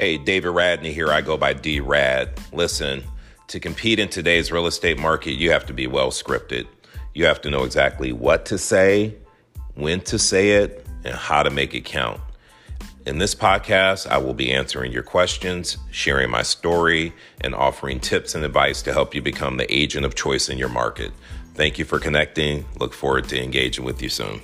Hey, David Radney here. I go by D Rad. Listen, to compete in today's real estate market, you have to be well scripted. You have to know exactly what to say, when to say it, and how to make it count. In this podcast, I will be answering your questions, sharing my story, and offering tips and advice to help you become the agent of choice in your market. Thank you for connecting. Look forward to engaging with you soon.